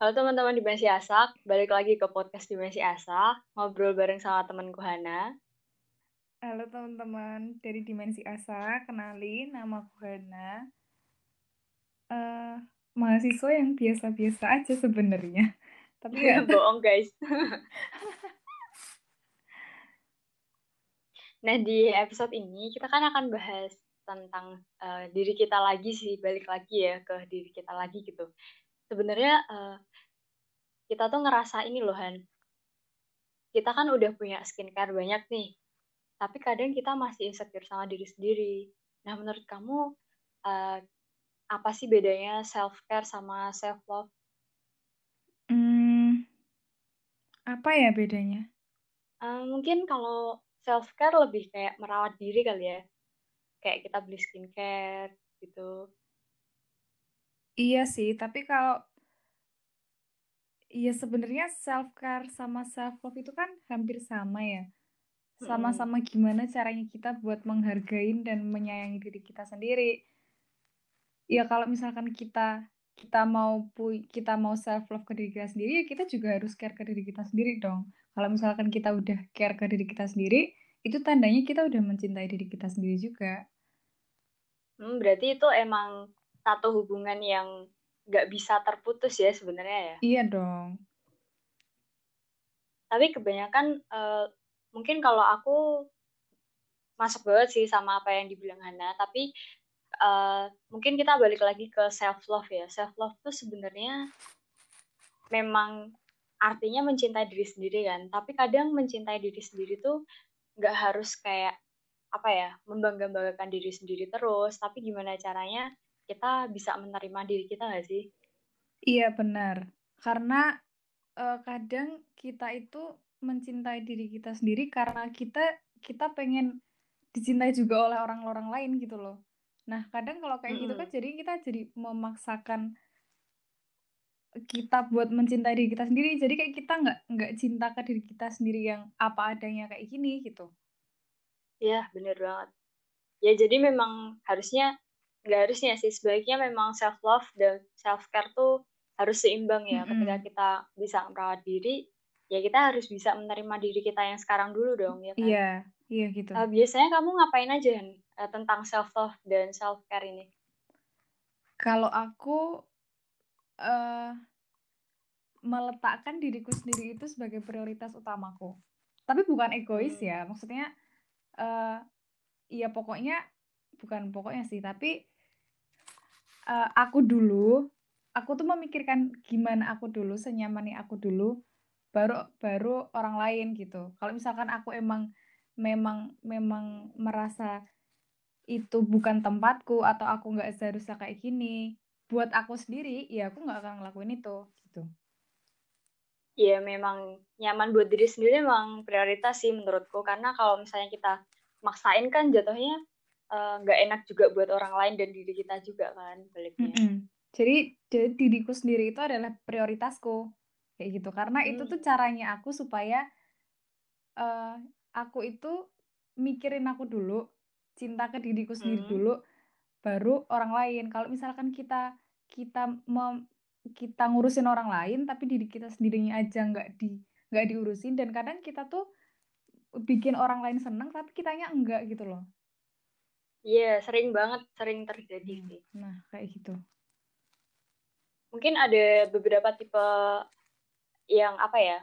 Halo teman-teman Dimensi Asak, balik lagi ke podcast Dimensi Asak, ngobrol bareng sama temanku Hana. Halo teman-teman dari Dimensi Asa, kenalin nama aku Hana. Uh, mahasiswa yang biasa-biasa aja sebenarnya. Tapi ya bohong guys. nah di episode ini kita kan akan bahas tentang uh, diri kita lagi sih, balik lagi ya ke diri kita lagi gitu sebenarnya uh, kita tuh ngerasa ini loh Han. Kita kan udah punya skincare banyak nih tapi kadang kita masih insecure sama diri sendiri. Nah menurut kamu uh, apa sih bedanya self care sama self love hmm, apa ya bedanya? Uh, mungkin kalau self care lebih kayak merawat diri kali ya. Kayak kita beli skincare gitu Iya sih, tapi kalau Iya sebenarnya self care sama self love itu kan hampir sama ya. Sama-sama gimana caranya kita buat menghargai dan menyayangi diri kita sendiri. Ya kalau misalkan kita kita mau pu kita mau self love ke diri kita sendiri, ya kita juga harus care ke diri kita sendiri dong. Kalau misalkan kita udah care ke diri kita sendiri, itu tandanya kita udah mencintai diri kita sendiri juga. Hmm, berarti itu emang satu hubungan yang nggak bisa terputus ya sebenarnya ya. Iya dong. Tapi kebanyakan uh, mungkin kalau aku masuk banget sih sama apa yang dibilang Hana, tapi uh, mungkin kita balik lagi ke self love ya. Self love tuh sebenarnya memang artinya mencintai diri sendiri kan. Tapi kadang mencintai diri sendiri tuh nggak harus kayak apa ya membangga-banggakan diri sendiri terus. Tapi gimana caranya kita bisa menerima diri kita nggak sih? Iya benar, karena uh, kadang kita itu mencintai diri kita sendiri karena kita kita pengen dicintai juga oleh orang-orang lain gitu loh. Nah kadang kalau kayak -hmm. gitu kan jadi kita jadi memaksakan kita buat mencintai diri kita sendiri jadi kayak kita nggak nggak cinta ke diri kita sendiri yang apa adanya kayak gini gitu. Iya bener banget. Ya jadi memang harusnya nggak harusnya sih. Sebaiknya memang self love dan self care tuh harus seimbang ya. Mm -hmm. ketika kita bisa merawat diri ya kita harus bisa menerima diri kita yang sekarang dulu dong ya kan? Iya. Iya gitu. Uh, biasanya kamu ngapain aja uh, tentang self love dan self care ini? Kalau aku uh, meletakkan diriku sendiri itu sebagai prioritas utamaku. Tapi bukan egois hmm. ya. Maksudnya uh, ya pokoknya bukan pokoknya sih tapi uh, aku dulu aku tuh memikirkan gimana aku dulu senyaman aku dulu baru baru orang lain gitu. Kalau misalkan aku emang memang memang merasa itu bukan tempatku atau aku nggak seharusnya kayak gini buat aku sendiri ya aku nggak akan ngelakuin itu gitu. Iya memang nyaman buat diri sendiri memang prioritas sih menurutku. Karena kalau misalnya kita maksain kan jatuhnya nggak uh, enak juga buat orang lain dan diri kita juga kan baliknya. Mm -hmm. Jadi jadi diriku sendiri itu adalah prioritasku kayak gitu karena hmm. itu tuh caranya aku supaya uh, aku itu mikirin aku dulu cinta ke diriku sendiri hmm. dulu baru orang lain kalau misalkan kita kita mem, kita ngurusin orang lain tapi diri kita sendirinya aja nggak di nggak diurusin dan kadang kita tuh bikin orang lain seneng tapi kitanya enggak gitu loh Iya, sering banget, sering terjadi hmm, sih. Nah, kayak gitu. Mungkin ada beberapa tipe yang apa ya,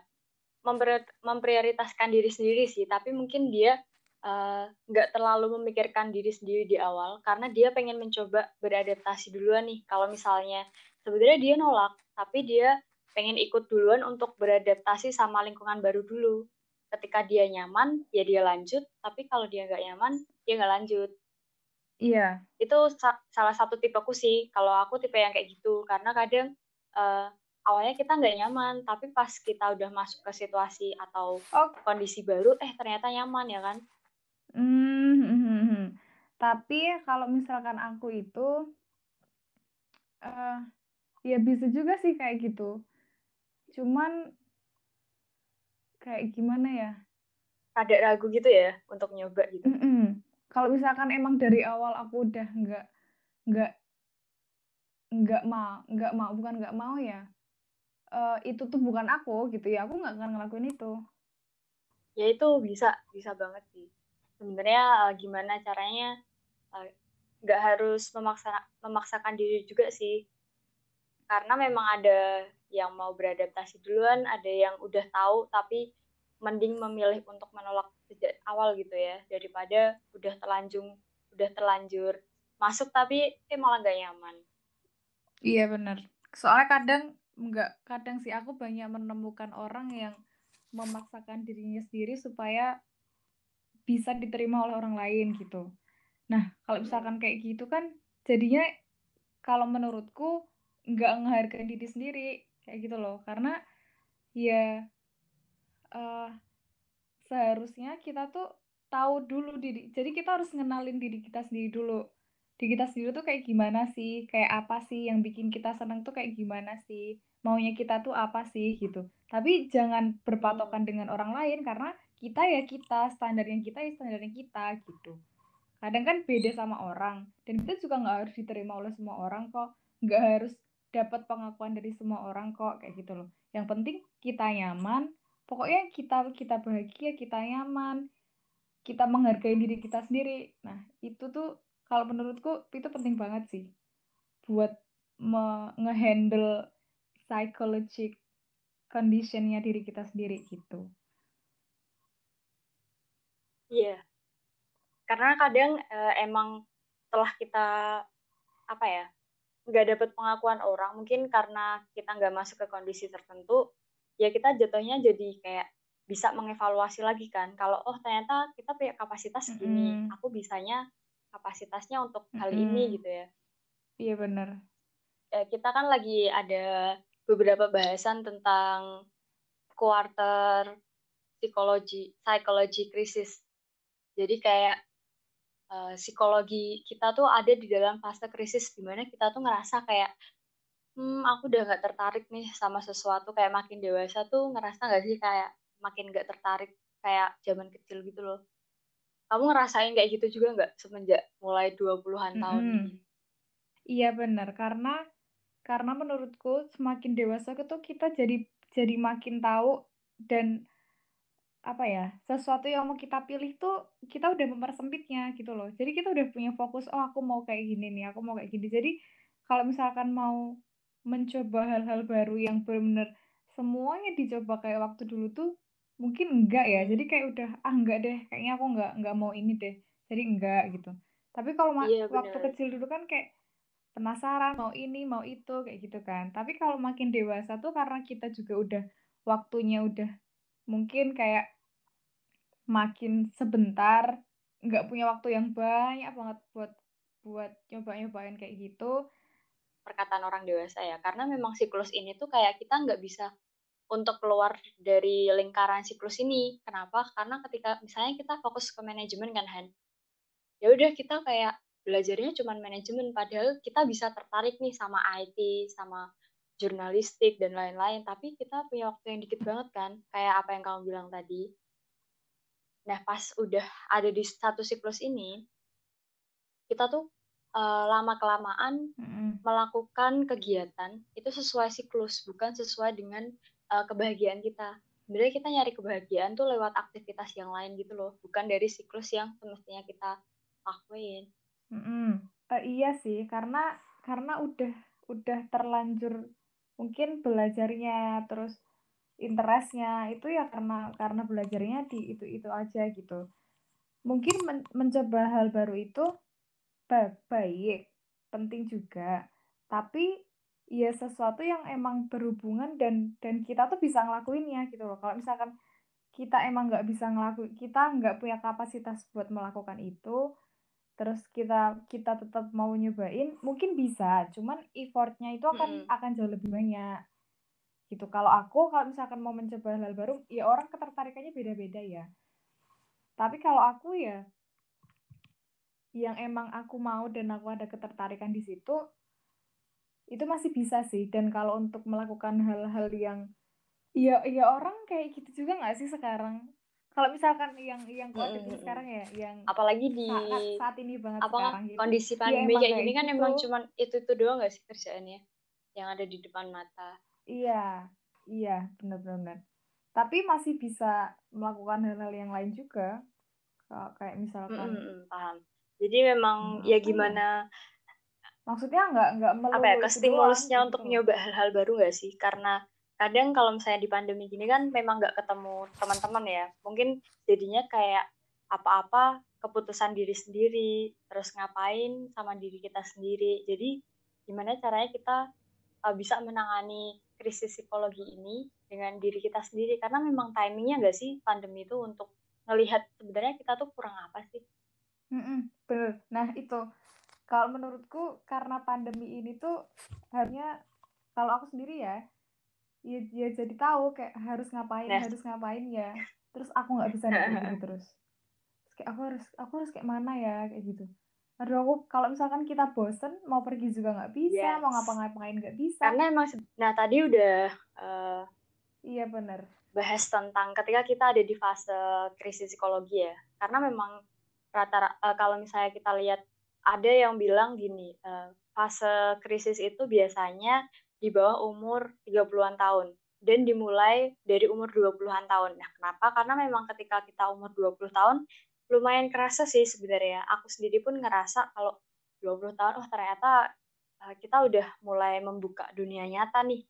memprioritaskan diri sendiri sih, tapi mungkin dia eh, nggak uh, terlalu memikirkan diri sendiri di awal, karena dia pengen mencoba beradaptasi duluan nih. Kalau misalnya sebenarnya dia nolak, tapi dia pengen ikut duluan untuk beradaptasi sama lingkungan baru dulu. Ketika dia nyaman, ya dia lanjut, tapi kalau dia nggak nyaman, dia nggak lanjut Iya. Itu sa salah satu tipeku sih. Kalau aku tipe yang kayak gitu, karena kadang uh, awalnya kita nggak nyaman, tapi pas kita udah masuk ke situasi atau oh. kondisi baru, eh ternyata nyaman ya kan? Hmm, hmm. tapi kalau misalkan aku itu, uh, ya bisa juga sih kayak gitu. Cuman kayak gimana ya? Ada ragu gitu ya untuk nyoba gitu. Mm -mm kalau misalkan emang dari awal aku udah nggak nggak nggak mau nggak mau bukan nggak mau ya uh, itu tuh bukan aku gitu ya aku nggak akan ngelakuin itu. Ya itu bisa bisa banget sih. Sebenarnya uh, gimana caranya nggak uh, harus memaksa memaksakan diri juga sih. Karena memang ada yang mau beradaptasi duluan ada yang udah tahu tapi mending memilih untuk menolak sejak awal gitu ya daripada udah terlanjur udah terlanjur masuk tapi eh malah gak nyaman. Iya benar soalnya kadang nggak kadang sih aku banyak menemukan orang yang memaksakan dirinya sendiri supaya bisa diterima oleh orang lain gitu. Nah kalau misalkan kayak gitu kan jadinya kalau menurutku nggak menghargai diri sendiri kayak gitu loh. Karena ya uh, seharusnya kita tuh tahu dulu diri jadi kita harus ngenalin diri kita sendiri dulu. Di kita sendiri tuh kayak gimana sih? Kayak apa sih yang bikin kita seneng tuh kayak gimana sih? Maunya kita tuh apa sih gitu. Tapi jangan berpatokan dengan orang lain karena kita ya kita standarnya kita ya standarnya kita gitu. Kadang kan beda sama orang dan kita juga nggak harus diterima oleh semua orang kok. Nggak harus dapat pengakuan dari semua orang kok kayak gitu loh. Yang penting kita nyaman pokoknya kita kita bahagia kita nyaman kita menghargai diri kita sendiri nah itu tuh kalau menurutku itu penting banget sih buat ngehandle psychological conditionnya diri kita sendiri gitu iya yeah. karena kadang uh, emang setelah kita apa ya nggak dapat pengakuan orang mungkin karena kita nggak masuk ke kondisi tertentu ya kita jatuhnya jadi kayak bisa mengevaluasi lagi kan kalau oh ternyata kita punya kapasitas segini mm -hmm. aku bisanya kapasitasnya untuk hal mm -hmm. ini gitu ya iya benar ya, kita kan lagi ada beberapa bahasan tentang quarter psikologi psikologi krisis jadi kayak uh, psikologi kita tuh ada di dalam fase krisis di mana kita tuh ngerasa kayak hmm aku udah nggak tertarik nih sama sesuatu kayak makin dewasa tuh ngerasa nggak sih kayak makin nggak tertarik kayak zaman kecil gitu loh. Kamu ngerasain kayak gitu juga nggak semenjak mulai 20-an tahun -hmm. ini? Iya benar karena karena menurutku semakin dewasa tuh kita jadi jadi makin tahu dan apa ya sesuatu yang mau kita pilih tuh kita udah mempersempitnya gitu loh. Jadi kita udah punya fokus oh aku mau kayak gini nih aku mau kayak gini. Jadi kalau misalkan mau mencoba hal-hal baru yang benar-benar semuanya dicoba kayak waktu dulu tuh mungkin enggak ya. Jadi kayak udah ah enggak deh kayaknya aku enggak enggak mau ini deh. Jadi enggak gitu. Tapi kalau iya, waktu kecil dulu kan kayak penasaran mau ini mau itu kayak gitu kan. Tapi kalau makin dewasa tuh karena kita juga udah waktunya udah mungkin kayak makin sebentar nggak punya waktu yang banyak banget buat buat nyoba-nyobain kayak gitu perkataan orang dewasa ya. Karena memang siklus ini tuh kayak kita nggak bisa untuk keluar dari lingkaran siklus ini. Kenapa? Karena ketika misalnya kita fokus ke manajemen kan Han? Ya udah kita kayak belajarnya cuma manajemen. Padahal kita bisa tertarik nih sama IT sama jurnalistik dan lain-lain. Tapi kita punya waktu yang dikit banget kan kayak apa yang kamu bilang tadi. Nah, pas udah ada di satu siklus ini, kita tuh uh, lama-kelamaan mm-hmm. melakukan kegiatan itu sesuai siklus, bukan sesuai dengan uh, kebahagiaan kita. Sebenarnya kita nyari kebahagiaan tuh lewat aktivitas yang lain gitu loh, bukan dari siklus yang semestinya kita lakuin. Mm-hmm. Uh, iya sih, karena karena udah udah terlanjur mungkin belajarnya terus interestnya itu ya karena karena belajarnya di itu itu aja gitu mungkin men mencoba hal baru itu baik penting juga. Tapi ya sesuatu yang emang berhubungan dan dan kita tuh bisa ngelakuinnya gitu loh. Kalau misalkan kita emang nggak bisa ngelakuin kita nggak punya kapasitas buat melakukan itu terus kita kita tetap mau nyobain mungkin bisa. Cuman effortnya itu akan -hmm. akan jauh lebih banyak. Gitu. Kalau aku kalau misalkan mau mencoba hal baru ya orang ketertarikannya beda-beda ya. Tapi kalau aku ya yang emang aku mau dan aku ada ketertarikan di situ itu masih bisa sih dan kalau untuk melakukan hal-hal yang ya ya orang kayak gitu juga nggak sih sekarang kalau misalkan yang yang mm -hmm. sekarang ya yang apalagi di saat, saat ini banget apa sekarang gitu. kondisi iya, pandemi ya, kayak gini kan gitu. emang cuman itu itu doang nggak sih kerjaannya yang ada di depan mata Iya. iya benar-benar tapi masih bisa melakukan hal-hal yang lain juga kayak misalkan mm -hmm, paham jadi memang hmm, ya gimana maksudnya nggak nggak apa ya kestimulusnya untuk gitu. nyoba hal-hal baru nggak sih? Karena kadang kalau misalnya di pandemi gini kan memang nggak ketemu teman-teman ya. Mungkin jadinya kayak apa-apa keputusan diri sendiri terus ngapain sama diri kita sendiri. Jadi gimana caranya kita uh, bisa menangani krisis psikologi ini dengan diri kita sendiri? Karena memang timingnya nggak sih pandemi itu untuk ngelihat sebenarnya kita tuh kurang apa sih mm -mm, bener. Nah itu. Kalau menurutku karena pandemi ini tuh harusnya kalau aku sendiri ya ya, ya jadi tahu kayak harus ngapain yes. harus ngapain ya. Terus aku nggak bisa gitu terus. Terus kayak aku harus aku harus kayak mana ya kayak gitu. Aduh aku kalau misalkan kita bosen mau pergi juga nggak bisa yes. mau ngapa-ngapain nggak bisa. Karena emang nah tadi udah uh, iya benar bahas tentang ketika kita ada di fase krisis psikologi ya. Karena memang rata uh, kalau misalnya kita lihat ada yang bilang gini uh, fase krisis itu biasanya di bawah umur 30-an tahun dan dimulai dari umur 20-an tahun. Nah, kenapa? Karena memang ketika kita umur 20 tahun lumayan kerasa sih sebenarnya. Aku sendiri pun ngerasa kalau 20 tahun oh ternyata uh, kita udah mulai membuka dunia nyata nih.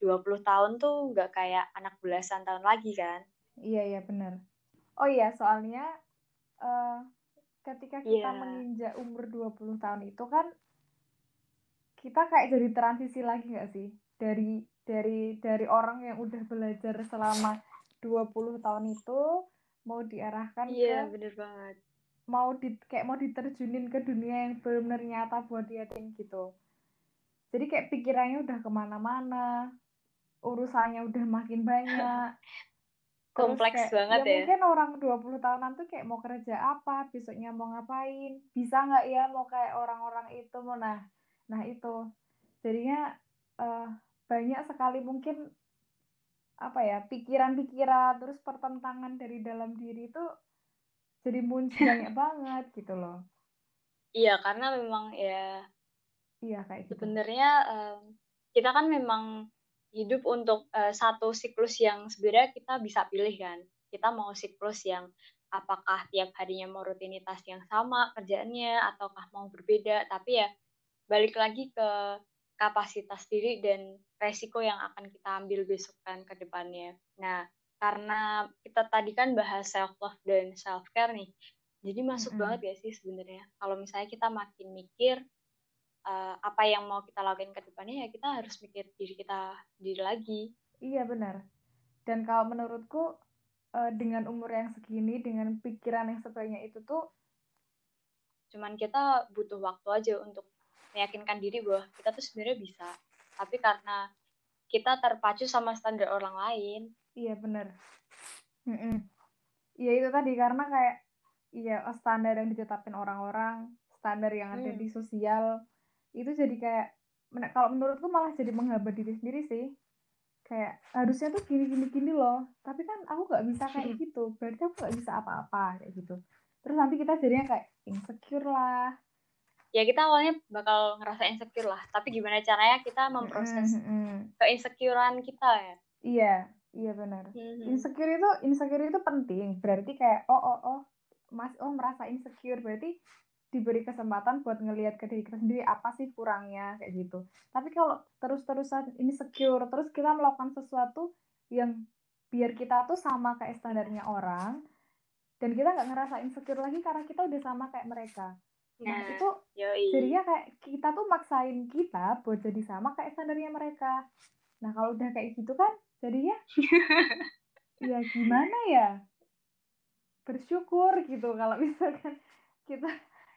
20 tahun tuh nggak kayak anak belasan tahun lagi kan? Iya, iya benar. Oh iya, soalnya uh, ketika kita yeah. menginjak umur 20 tahun itu kan kita kayak jadi transisi lagi gak sih? Dari dari dari orang yang udah belajar selama 20 tahun itu mau diarahkan iya, ke bener banget. mau di kayak mau diterjunin ke dunia yang benar-benar nyata buat dia gitu. Jadi kayak pikirannya udah ke mana-mana urusannya udah makin banyak kompleks kayak, banget ya, ya mungkin orang 20 tahunan tuh kayak mau kerja apa besoknya mau ngapain bisa nggak ya mau kayak orang-orang itu mau nah Nah itu jadinya uh, banyak sekali mungkin apa ya pikiran-pikiran terus pertentangan dari dalam diri itu jadi muncul banyak banget gitu loh. Iya karena memang ya iya kayak gitu. sebenarnya uh, kita kan memang hidup untuk uh, satu siklus yang sebenarnya kita bisa pilih kan. Kita mau siklus yang apakah tiap harinya mau rutinitas yang sama kerjaannya ataukah mau berbeda tapi ya balik lagi ke kapasitas diri dan resiko yang akan kita ambil besok kan ke depannya. Nah, karena kita tadi kan bahas self love dan self care nih. Jadi masuk mm -hmm. banget ya sih sebenarnya. Kalau misalnya kita makin mikir uh, apa yang mau kita lakukan ke depannya ya kita harus mikir diri kita diri lagi. Iya benar. Dan kalau menurutku uh, dengan umur yang segini dengan pikiran yang sebanyak itu tuh cuman kita butuh waktu aja untuk meyakinkan diri bahwa kita tuh sebenarnya bisa tapi karena kita terpacu sama standar orang lain iya bener iya itu tadi karena kayak iya standar yang ditetapin orang-orang standar yang ada hmm. di sosial itu jadi kayak kalau menurutku malah jadi menghambat diri sendiri sih. Kayak harusnya tuh gini gini gini loh. Tapi kan aku nggak bisa kayak gitu. Berarti aku nggak bisa apa-apa kayak gitu. Terus nanti kita jadinya kayak insecure lah. Ya kita awalnya bakal ngerasa insecure lah. Tapi gimana caranya kita memproses mm -hmm. keinsecurean kita ya? Iya iya benar. Mm -hmm. insecure itu insecure itu penting. Berarti kayak oh oh oh mas oh merasa insecure. Berarti diberi kesempatan buat ngelihat ke diri kita sendiri apa sih kurangnya kayak gitu tapi kalau terus-terusan insecure terus kita melakukan sesuatu yang biar kita tuh sama kayak standarnya orang dan kita nggak ngerasa insecure lagi karena kita udah sama kayak mereka Nah, nah itu yoi. jadinya kayak kita tuh maksain kita buat jadi sama kayak standarnya mereka. Nah kalau udah kayak gitu kan jadinya ya gimana ya bersyukur gitu kalau misalkan kita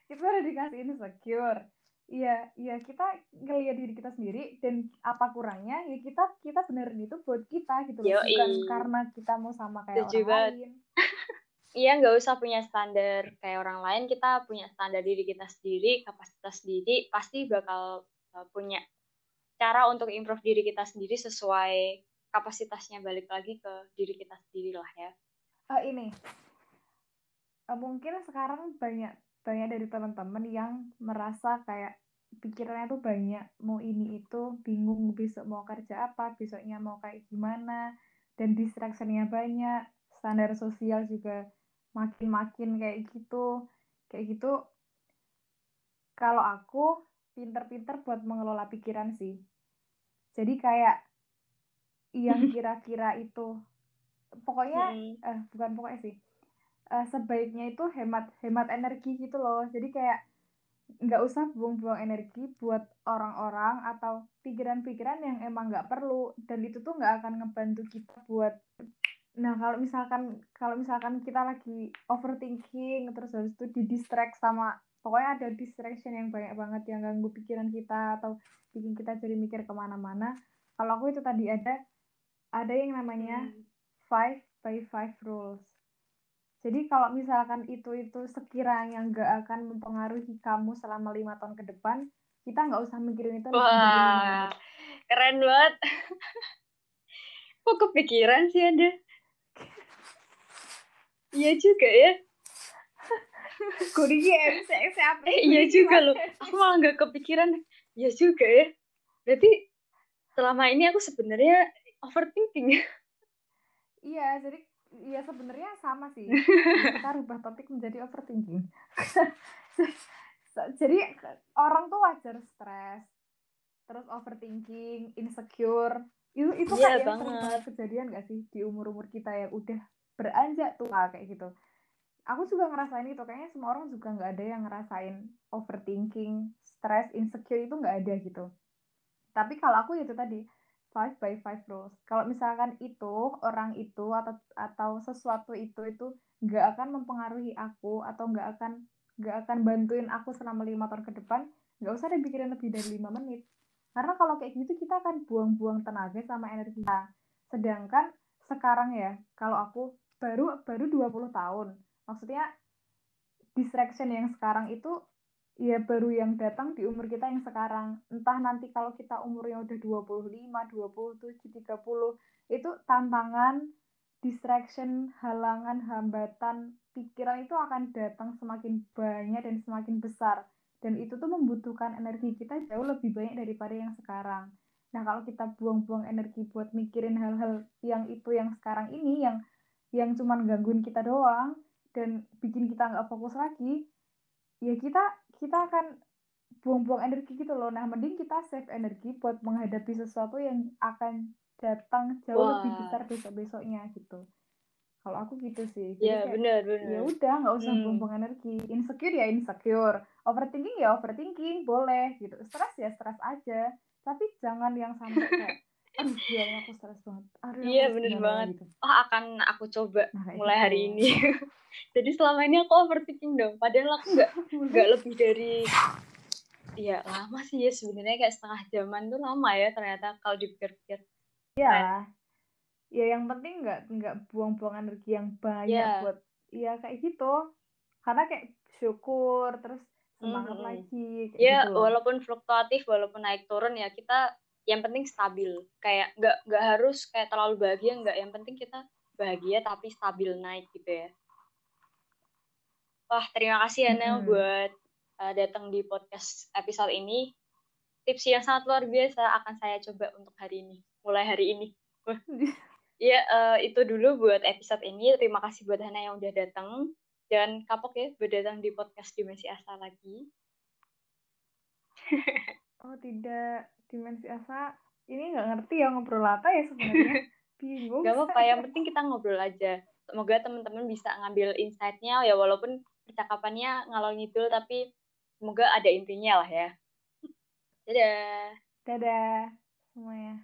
kita udah dikasih insecure. Iya, iya kita ngeliat diri kita sendiri dan apa kurangnya ya kita kita benerin itu buat kita gitu loh, bukan karena kita mau sama kayak Tujuh orang lain. Iya, nggak usah punya standar kayak orang lain, kita punya standar diri kita sendiri, kapasitas diri, pasti bakal uh, punya cara untuk improve diri kita sendiri sesuai kapasitasnya balik lagi ke diri kita sendiri lah ya. Uh, ini, uh, mungkin sekarang banyak banyak dari teman-teman yang merasa kayak pikirannya tuh banyak mau ini itu bingung besok mau kerja apa besoknya mau kayak gimana dan distractionnya banyak standar sosial juga makin-makin kayak gitu. Kayak gitu kalau aku pinter-pinter buat mengelola pikiran sih. Jadi kayak yang kira-kira itu. Pokoknya eh, bukan pokoknya sih uh, sebaiknya itu hemat hemat energi gitu loh. Jadi kayak nggak usah buang-buang energi buat orang-orang atau pikiran-pikiran yang emang nggak perlu. Dan itu tuh nggak akan ngebantu kita buat nah kalau misalkan kalau misalkan kita lagi overthinking terus habis itu di distract sama pokoknya ada distraction yang banyak banget yang ganggu pikiran kita atau bikin kita jadi mikir ke mana-mana. Kalau aku itu tadi ada ada yang namanya hmm. five by five rules jadi kalau misalkan itu itu sekiranya nggak akan mempengaruhi kamu selama lima tahun ke depan, kita nggak usah mikirin itu. Wah, keren banget. Kok kepikiran sih ada? Iya juga ya. Kurinya siapa? Eh, iya juga loh. Aku malah nggak kepikiran. Iya juga ya. Berarti selama ini aku sebenarnya overthinking. Iya, jadi Iya sebenarnya sama sih. Kita rubah topik menjadi overthinking. Jadi orang tuh wajar stres, terus overthinking, insecure. Itu itu yeah, kan yang banget kejadian gak sih di umur-umur kita yang udah beranjak tua kayak gitu. Aku juga ngerasain itu. Kayaknya semua orang juga nggak ada yang ngerasain overthinking, stres, insecure itu nggak ada gitu. Tapi kalau aku itu tadi, five by five rules. Kalau misalkan itu orang itu atau atau sesuatu itu itu nggak akan mempengaruhi aku atau nggak akan nggak akan bantuin aku selama lima tahun ke depan, nggak usah dipikirin lebih dari lima menit. Karena kalau kayak gitu kita akan buang-buang tenaga sama energi. Nah, sedangkan sekarang ya, kalau aku baru baru 20 tahun. Maksudnya distraction yang sekarang itu ya baru yang datang di umur kita yang sekarang. Entah nanti kalau kita umurnya udah 25, 27, 30, itu tantangan, distraction, halangan, hambatan, pikiran itu akan datang semakin banyak dan semakin besar. Dan itu tuh membutuhkan energi kita jauh lebih banyak daripada yang sekarang. Nah, kalau kita buang-buang energi buat mikirin hal-hal yang itu yang sekarang ini, yang yang cuman gangguin kita doang, dan bikin kita nggak fokus lagi, ya kita kita akan buang-buang energi gitu loh. Nah, mending kita save energi buat menghadapi sesuatu yang akan datang jauh Wah. lebih besar besok-besoknya gitu. Kalau aku gitu sih. Iya, benar, benar. Ya udah, nggak usah hmm. buang-buang energi. Insecure ya insecure. Overthinking ya overthinking, boleh gitu. Stres ya stres aja. Tapi jangan yang sampai kayak aduh ya aku stres banget. Aduh, iya, bener banget. Gitu. Oh, akan aku coba nah, mulai gitu. hari ini. jadi selama ini aku overthinking dong padahal aku nggak nggak lebih dari ya lama sih ya sebenarnya kayak setengah jaman tuh lama ya ternyata kalau dipikir-pikir ya ya yang penting nggak nggak buang-buang energi yang banyak yeah. buat ya kayak gitu karena kayak syukur terus semangat mm -hmm. lagi kayak ya gitu walaupun fluktuatif walaupun naik turun ya kita yang penting stabil kayak nggak nggak harus kayak terlalu bahagia nggak yang penting kita bahagia tapi stabil naik gitu ya Wah, terima kasih ya Nel hmm. buat uh, datang di podcast episode ini. Tips yang sangat luar biasa akan saya coba untuk hari ini, mulai hari ini. ya, uh, itu dulu buat episode ini. Terima kasih buat Hana yang udah datang. Dan kapok ya buat datang di podcast Dimensi Asa lagi. oh tidak, Dimensi Asa ini nggak ngerti ya ngobrol apa ya sebenarnya. Bingung. Gak apa-apa, yang penting kita ngobrol aja. Semoga teman-teman bisa ngambil insight-nya ya walaupun percakapannya ngalor ngidul tapi semoga ada intinya lah ya. Dadah. Dadah semuanya.